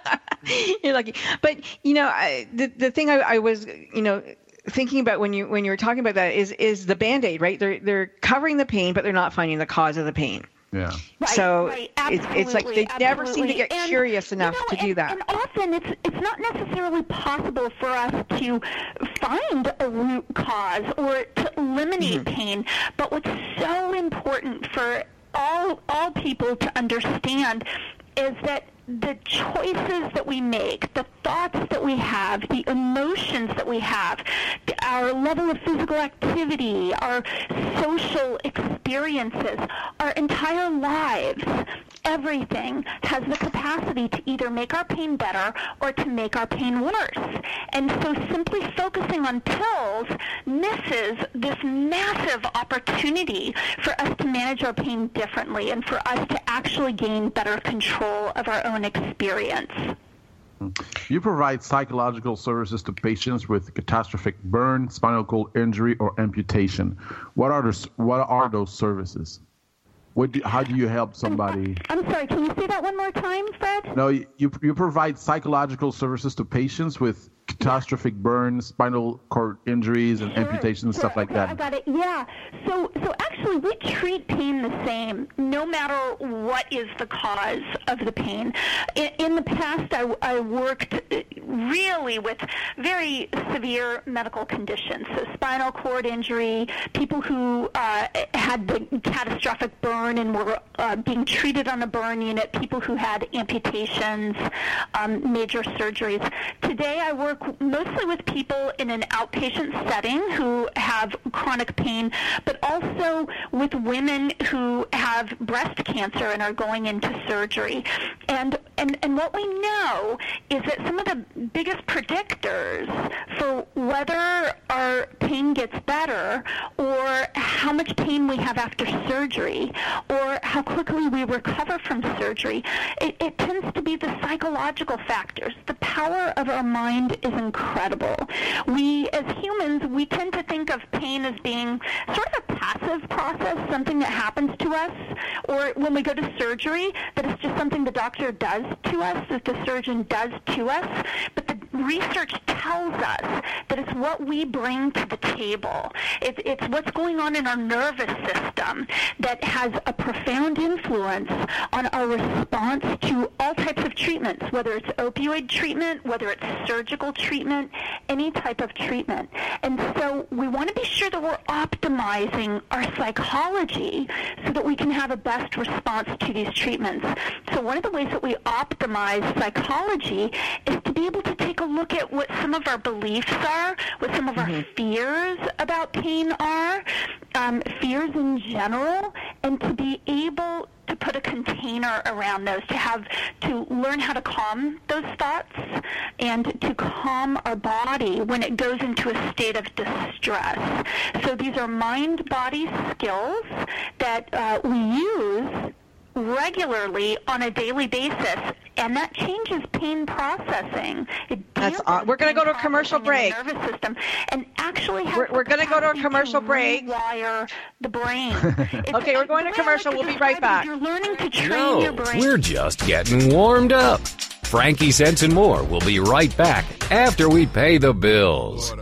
you're lucky. But you know, I, the the thing I, I was, you know, thinking about when you when you were talking about that is is the band aid, right? They're they're covering the pain, but they're not finding the cause of the pain. Yeah. Right, so right, it's it's like they absolutely, never seem to get And, curious you enough know, to do that. And often it's it's not necessarily possible for us to find a root cause or to eliminate Mm-hmm. pain. But what's so important for all all people to understand is that the choices that we make, the thoughts that we have, the emotions that we have, our level of physical activity, our social experiences, our entire lives everything has the capacity to either make our pain better or to make our pain worse. And so simply focusing on pills misses this massive opportunity for us to manage our pain differently and for us to actually gain better control of our own experience. You provide psychological services to patients with catastrophic burn, spinal cord injury, or amputation. What are those, what are those services? What do, how do you help somebody? I'm sorry, can you say that one more time, Fred? No, you, you provide psychological services to patients with catastrophic burns, spinal cord injuries, and amputations stuff like okay, I got it. Yeah. So, so actually, we treat pain the same, no matter what is the cause of the pain. In, in the past, I, I worked really with very severe medical conditions, so spinal cord injury, people who uh, had the catastrophic burn and were uh, being treated on a burn unit, people who had amputations, um, major surgeries. Today, I work mostly with people in an outpatient setting who have chronic pain, but also with women who have breast cancer and are going into surgery. And, and, and what we know is that some of the biggest predictors for whether our pain gets better or how much pain we have after surgery or how quickly we recover from surgery, it, it tends to be the psychological factors. The power of our mind is incredible. We, as humans, we tend to think of pain as being sort of a passive process, something that happens to us, or when we go to surgery, that it's just something the doctor does to us, that the surgeon does to us. But the research tells us that it's what we bring to the table. It's, it's what's going on in our nervous system that has a profound influence on our response to all types of treatments, whether it's opioid treatment, whether it's surgical treatment, any type of treatment. And so we want to be sure that we're optimizing our psychology so that we can have a best response to these treatments. So one of the ways that we optimize psychology is to be able to take a look at what some of our beliefs are, what some of our fears about pain are, um, fears in general, and to be able to put a container around those, to have to learn how to calm those thoughts and to calm our body when it goes into a state of distress. So these are mind-body skills that uh, we use regularly on a daily basis, and that changes pain processing. It That's aw- we're gonna go to a commercial break. the nervous system, and actually has We're- we're gonna go to a capacity commercial break. Rewire the brain. Okay, we're going to the way I commercial. like We'll be right back. You're learning to train your No, brain. we're just getting warmed up. Frankie Sense and more will be right back after we pay the bills.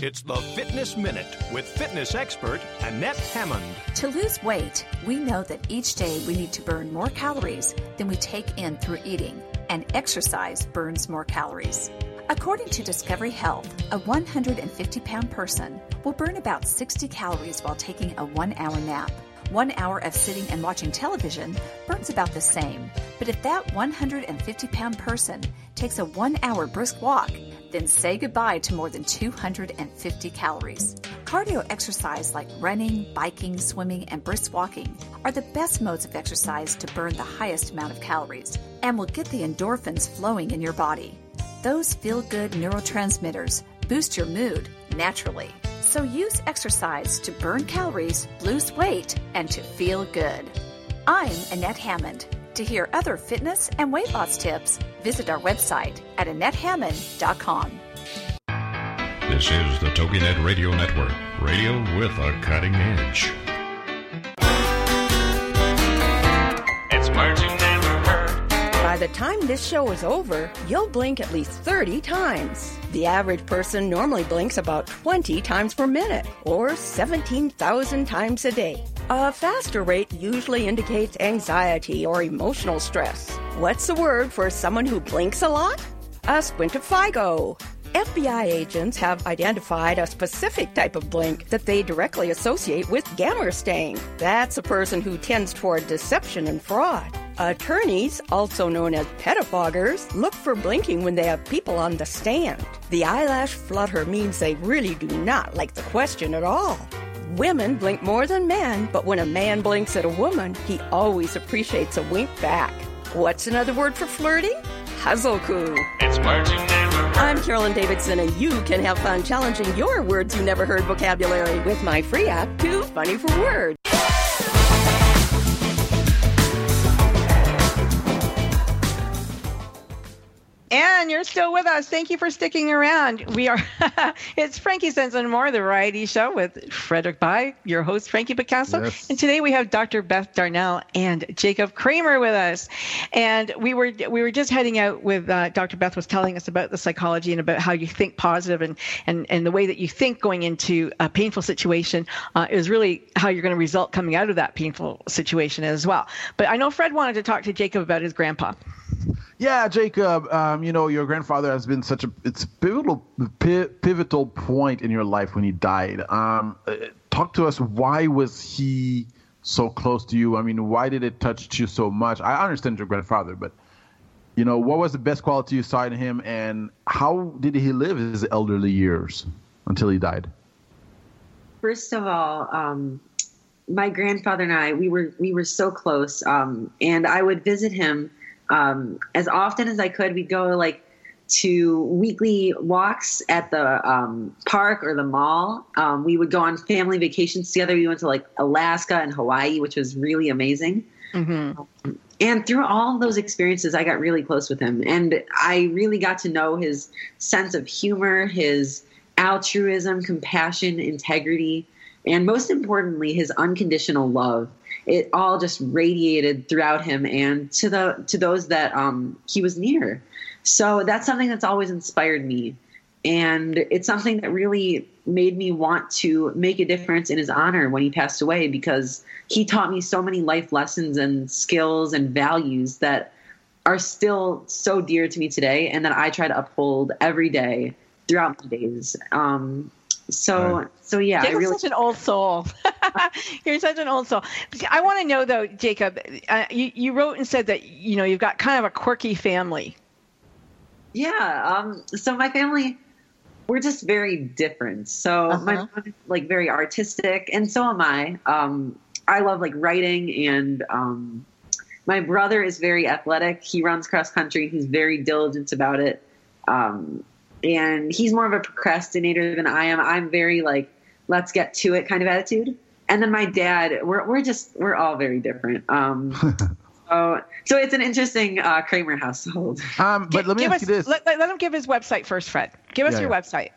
It's the Fitness Minute with fitness expert Annette Hammond. To lose weight, we know that each day we need to burn more calories than we take in through eating, and exercise burns more calories. According to Discovery Health, a 150 pound person will burn about 60 calories while taking a one hour nap. One hour of sitting and watching television burns about the same. But if that 150 pound person takes a one hour brisk walk, then say goodbye to more than 250 calories. Cardio exercise like running, biking, swimming, and brisk walking are the best modes of exercise to burn the highest amount of calories and will get the endorphins flowing in your body. Those feel good neurotransmitters boost your mood naturally. So use exercise to burn calories, lose weight, and to feel good. I'm Annette Hammond. To hear other fitness and weight loss tips, visit our website at AnnetteHammond.com. This is the TogiNet Radio Network, radio with a cutting edge. It's words you never heard. By the time this show is over, you'll blink at least 30 times. The average person normally blinks about 20 times per minute, or 17,000 times a day. A faster rate usually indicates anxiety or emotional stress. What's the word for someone who blinks a lot? A squintifigo. FBI agents have identified a specific type of blink that they directly associate with stain. That's a person who tends toward deception and fraud. Attorneys, also known as pettifoggers, look for blinking when they have people on the stand. The eyelash flutter means they really do not like the question at all. Women blink more than men, but when a man blinks at a woman, he always appreciates a wink back. What's another word for flirting? Hazoku. It's words you never heard. I'm Carolyn Davidson, and you can have fun challenging your words you never heard vocabulary with my free app, Too Funny for Words. And you're still with us. Thank you for sticking around. We are, it's Frankie Sense and More, the variety show with Frederick Bai, your host, Frankie Picasso. Yes. And today we have Dr. Beth Darnall and Jacob Cramer with us. And we were we were just heading out with uh, Dr. Beth was telling us about the psychology and about how you think positive and, and, and the way that you think going into a painful situation uh, is really how you're going to result coming out of that painful situation as well. But I know Fred wanted to talk to Jacob about his grandpa. Yeah, Jacob. Um, you know, your grandfather has been such a it's pivotal pi- pivotal point in your life when he died. Um, uh, talk to us. Why was he so close to you? I mean, why did it touch you so much? I understand your grandfather, but you know, what was the best quality you saw in him, and how did he live his elderly years until he died? First of all, um, my grandfather and I, we were we were so close, um, and I would visit him um, as often as I could. We'd go like to weekly walks at the um, park or the mall. Um, we would go on family vacations together. We went to like Alaska and Hawaii, which was really amazing. And through all those experiences, I got really close with him. And I really got to know his sense of humor, his altruism, compassion, integrity, and most importantly, his unconditional love. It all just radiated throughout him and to the to those that um, he was near. So that's something that's always inspired me. And it's something that really made me want to make a difference in his honor when he passed away because he taught me so many life lessons and skills and values that are still so dear to me today and that I try to uphold every day throughout my days. Um, so, Right. so yeah, I Jacob's really. such an old soul. You're such an old soul. I want to know though, Jacob. Uh, you you wrote and said that you know you've got kind of a quirky family. Yeah. Um, so my family, we're just very different. So my Uh-huh. mom is like very artistic, and so am I. Um, I love like writing, and um, my brother is very athletic. He runs cross country. He's very diligent about it. Um, and he's more of a procrastinator than I am. I'm very like, let's get to it kind of attitude. And then my dad, we're we're just we're all very different. Um, so so it's an interesting uh, Cramer household. Um, but let me give ask us, you this. Let, let, let him give his website first, Fred. Give us Yeah, your yeah. website.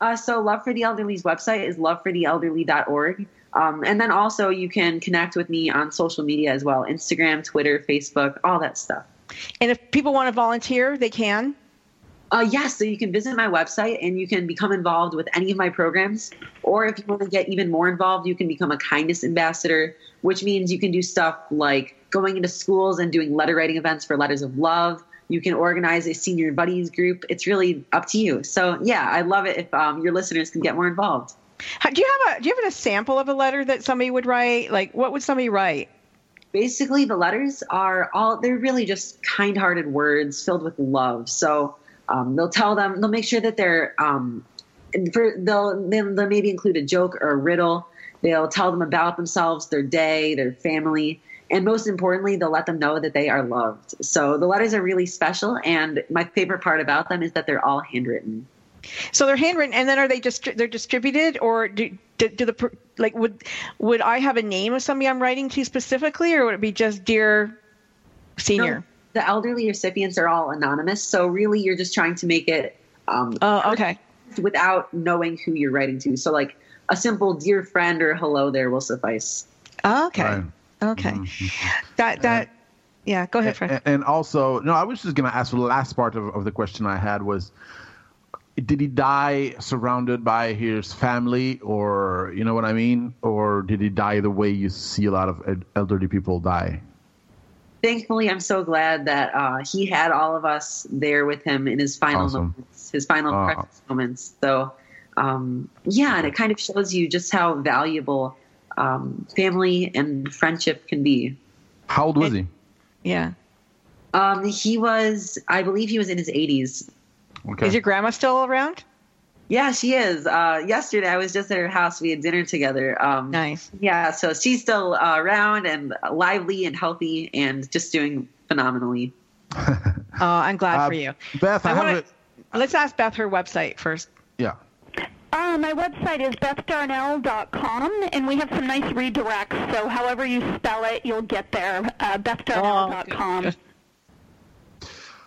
Uh, so Love for the Elderly's website is lovefortheelderly.org. Um, and then also you can connect with me on social media as well Instagram, Twitter, Facebook, all that stuff. And if people want to volunteer, they can. Uh, yes, so you can visit my website and you can become involved with any of my programs. Or if you want to get even more involved, you can become a kindness ambassador, which means you can do stuff like going into schools and doing letter writing events for letters of love. You can organize a senior buddies group. It's really up to you. So yeah, I love it if um, your listeners can get more involved. How- Do you have a Do you have a sample of a letter that somebody would write? Like, what would somebody write? basically the letters are all they're really just kind-hearted words filled with love so um, they'll tell them they'll make sure that they're um, for, they'll, they'll they'll maybe include a joke or a riddle. They'll tell them about themselves their day their family and most importantly they'll let them know that they are loved. So the letters are really special and my favorite part about them is that they're all handwritten. So they're handwritten, and then are they just they're distributed, or do do, do the like would would I have a name of somebody I'm writing to specifically, or would it be just dear senior? No, the elderly recipients are all anonymous so really you're just trying to make it um, Oh, okay. without knowing who you're writing to. So, like a simple "dear friend" or "hello there" will suffice. Oh, okay. Right. Okay. Mm-hmm. That that yeah. Go ahead, Fred. And, and also, no, I was just going to ask the last part of, of the question I had was did he die surrounded by his family or you know what I mean or did he die the way you see a lot of elderly people die? Thankfully, I'm so glad that uh, he had all of us there with him in his final Awesome. moments, his final Ah. precious moments. So, um, yeah, and it kind of shows you just how valuable um, family and friendship can be. How old was he? Yeah. Um, he was, I believe, he was in his 80s. Okay. Is your grandma still around? Yeah, she is. Uh, yesterday, I was just at her house. We had dinner together. Um, nice. Yeah, so she's still uh, around and lively and healthy and just doing phenomenally. Oh, I'm glad Uh, for you. Beth, I, I wanna- it. Let's ask Beth her website first. Yeah. Uh, my website is bethdarnall.com, and we have some nice redirects. So, however you spell it, you'll get there. Uh, bethdarnall.com.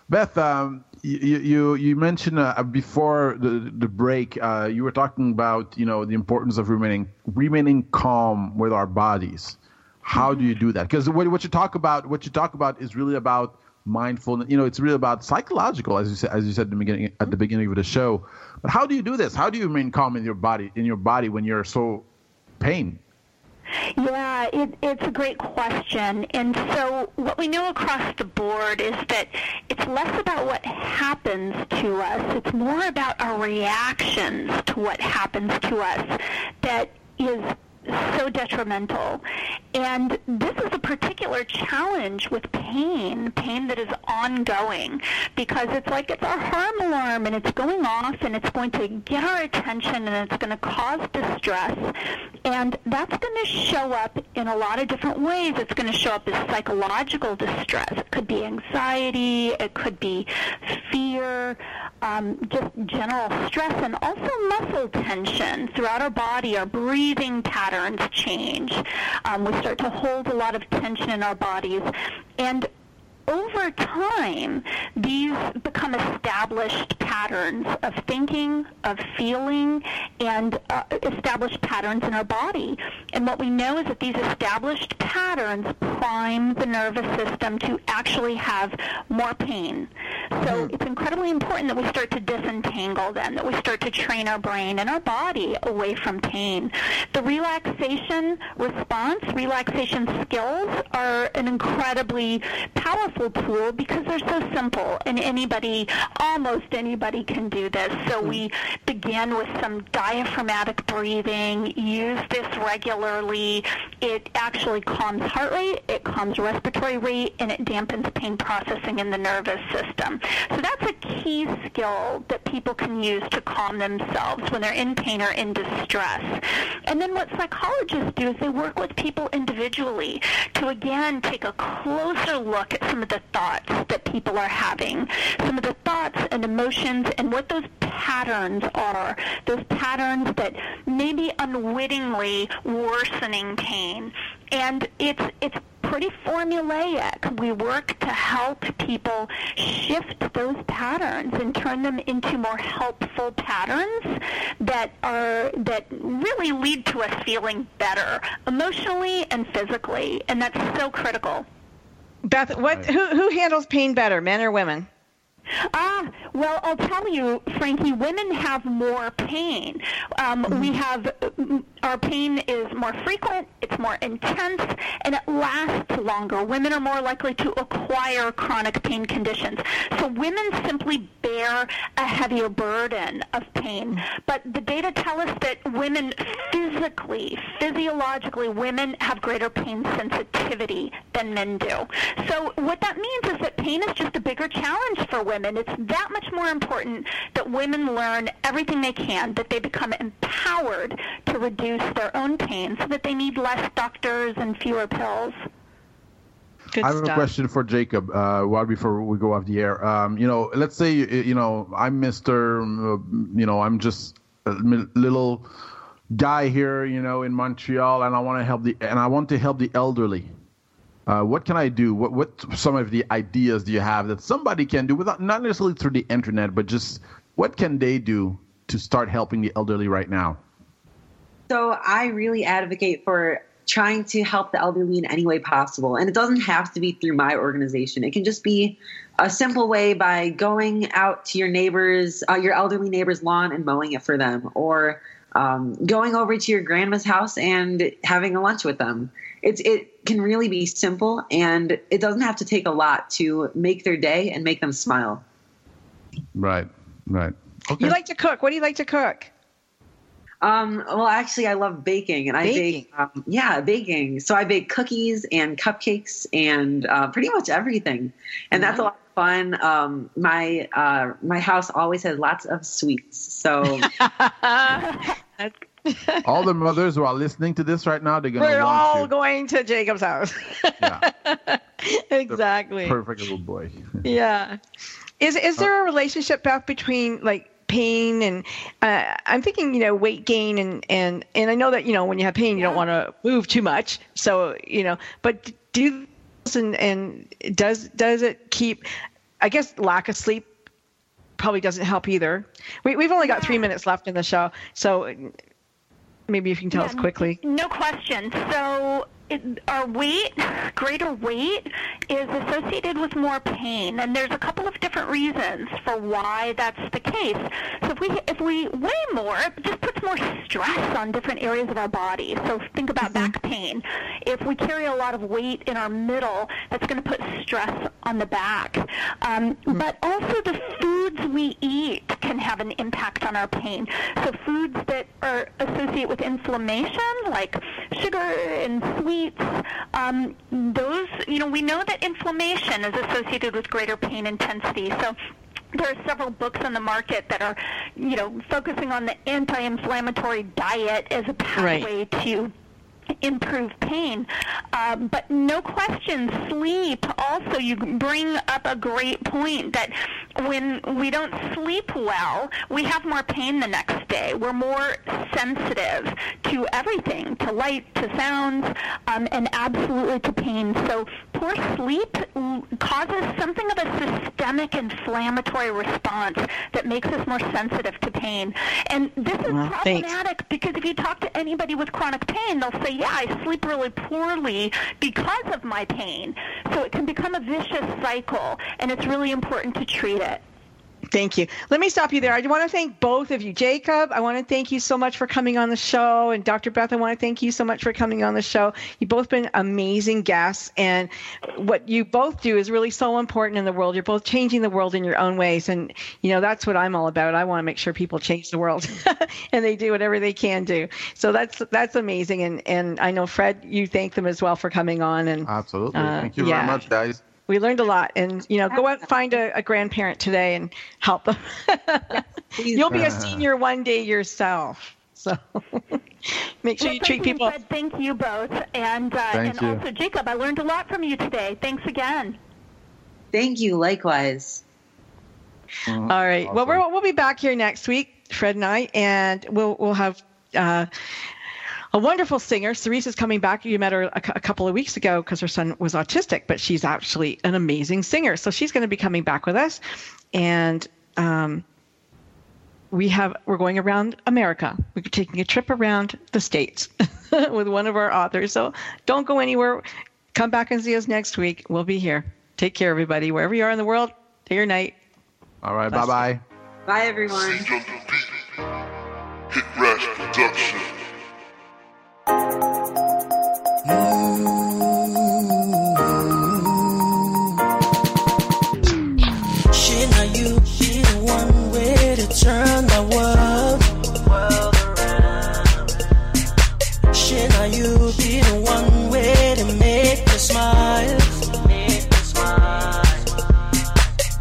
Beth, um, you, you you mentioned uh, before the the break, uh, you were talking about you know the importance of remaining remaining calm with our bodies. How do you do that? Because what, what you talk about, what you talk about, is really about mindfulness. You know, it's really about psychological, as you said, as you said at the beginning at the beginning of the show. But how do you do this? How do you remain calm in your body in your body when you're so pain? Yeah, it, it's a great question. And so, what we know across the board is that it's less about what happens to us, it's more about our reactions to what happens to us that is so detrimental. And this is a particular challenge with pain, pain that is ongoing, because it's like it's our harm alarm and it's going off and it's going to get our attention and it's going to cause distress. And that's going to show up in a lot of different ways. It's going to show up as psychological distress. It could be anxiety, it could be fear, um, just general stress, and also muscle tension throughout our body. Our breathing patterns change. Um, we start to hold a lot of tension in our bodies. And over time, these become established patterns of thinking, of feeling, and uh, established patterns in our body. And what we know is that these established patterns prime the nervous system to actually have more pain. So it's incredibly important that we start to disentangle them, that we start to train our brain and our body away from pain. The relaxation response, relaxation skills are an incredibly powerful tool because they're so simple and anybody, almost anybody can do this. So hmm. we begin with some diaphragmatic breathing, use this regularly. It actually calms heart rate, it calms respiratory rate, and it dampens pain processing in the nervous system. So that's a key skill that people can use to calm themselves when they're in pain or in distress. And then what psychologists do is they work with people individually to again take a closer look at some of the thoughts that people are having, some of the thoughts and emotions and what those patterns are, those patterns that maybe unwittingly worsening pain. And it's it's pretty formulaic. We work to help people shift those patterns and turn them into more helpful patterns that are that really lead to us feeling better emotionally and physically, and that's so critical. Beth, what who who handles pain better, men or women? Ah, well, I'll tell you, Frankie, women have more pain. Um, We have, our pain is more frequent, it's more intense, and it lasts longer. Women are more likely to acquire chronic pain conditions. So women simply bear a heavier burden of pain. But the data tell us that women physically, physiologically, women have greater pain sensitivity than men do. So what that means is that pain is just a bigger challenge for women. It's that much more important that women learn everything they can, that they become empowered to reduce their own pain so that they need less doctors and fewer pills. Good I have stuff. a question for Jacob. Uh, while before we go off the air, um, you know, let's say you, you know I'm Mister, you know, I'm just a little guy here, you know, in Montreal, and I want to help the and I want to help the elderly. Uh, what can I do? What what some of the ideas do you have that somebody can do without not necessarily through the internet, but just what can they do to start helping the elderly right now? So I really advocate for trying to help the elderly in any way possible. And it doesn't have to be through my organization. It can just be a simple way by going out to your neighbors, uh, your elderly neighbor's lawn and mowing it for them, or um, going over to your grandma's house and having a lunch with them. It's it can really be simple, and it doesn't have to take a lot to make their day and make them smile. Right, right. You like to cook. What do you like to cook? Um, well, actually, I love baking, and I bake. Um, yeah, baking. So I bake cookies and cupcakes and uh, pretty much everything, and that's a lot of fun. Um, my uh, my house always has lots of sweets. So All the mothers who are listening to this right now, they're gonna We're want all to. going to Jacob's house. Yeah. exactly. Perfect little boy. Yeah. Is is there a relationship back between like pain and uh, I'm thinking you know weight gain and and and I know that you know when you have pain you don't want to move too much so you know but do and and does does it keep I guess lack of sleep probably doesn't help either. We we've only got three minutes left in the show so maybe if you can tell us quickly. No question. So, it, our weight, greater weight, is associated with more pain, and there's a couple of different reasons for why that's the case. So, if we if we weigh more, it just puts more stress on different areas of our body. So, think about back pain. If we carry a lot of weight in our middle, that's going to put stress on the back. Um, But also, the foods we eat can have an impact on our pain. So, foods that are associated with inflammation, like sugar and um, those, you know, we know that inflammation is associated with greater pain intensity. So, there are several books on the market that are, you know, focusing on the anti-inflammatory diet as a pathway to improve pain. Um, but no question, sleep also, you bring up a great point that when we don't sleep well, we have more pain the next day. We're more sensitive to everything, to light, to sounds, um, and absolutely to pain. So poor sleep causes something of a systemic inflammatory response that makes us more sensitive to pain. And this is Well, thanks. problematic because if you talk to anybody with chronic pain, they'll say, yeah, I sleep really poorly because of my pain. So it can become a vicious cycle, and it's really important to treat it. Thank you. Let me stop you there. I want to thank both of you. Jacob, I want to thank you so much for coming on the show. And Dr. Beth, I want to thank you so much for coming on the show. You've both been amazing guests. And what you both do is really so important in the world. You're both changing the world in your own ways. And, you know, that's what I'm all about. I want to make sure people change the world and they do whatever they can do. So that's that's amazing. And, and I know, Fred, you thank them as well for coming on. And Absolutely. Uh, Thank you yeah. very much, guys. We learned a lot and you know go out and find a, a grandparent today and help them you'll be a senior one day yourself so make sure Well, you thank treat people Fred. Thank you both. And, uh, Thank and you. also, Jacob, I learned a lot from you today. Thanks again. thank you. Likewise. all right well we're, we'll be back here next week fred and i and we'll we'll have uh, a wonderful singer. Cerise is coming back. You met her a, a couple of weeks ago because her son was autistic, but she's actually an amazing singer. So she's going to be coming back with us. And um, we have we're going around America. We're taking a trip around the states with one of our authors. So don't go anywhere. Come back and see us next week. We'll be here. Take care, everybody. Wherever you are in the world, day or night. All right. Bye bye. Bye, everyone. Hit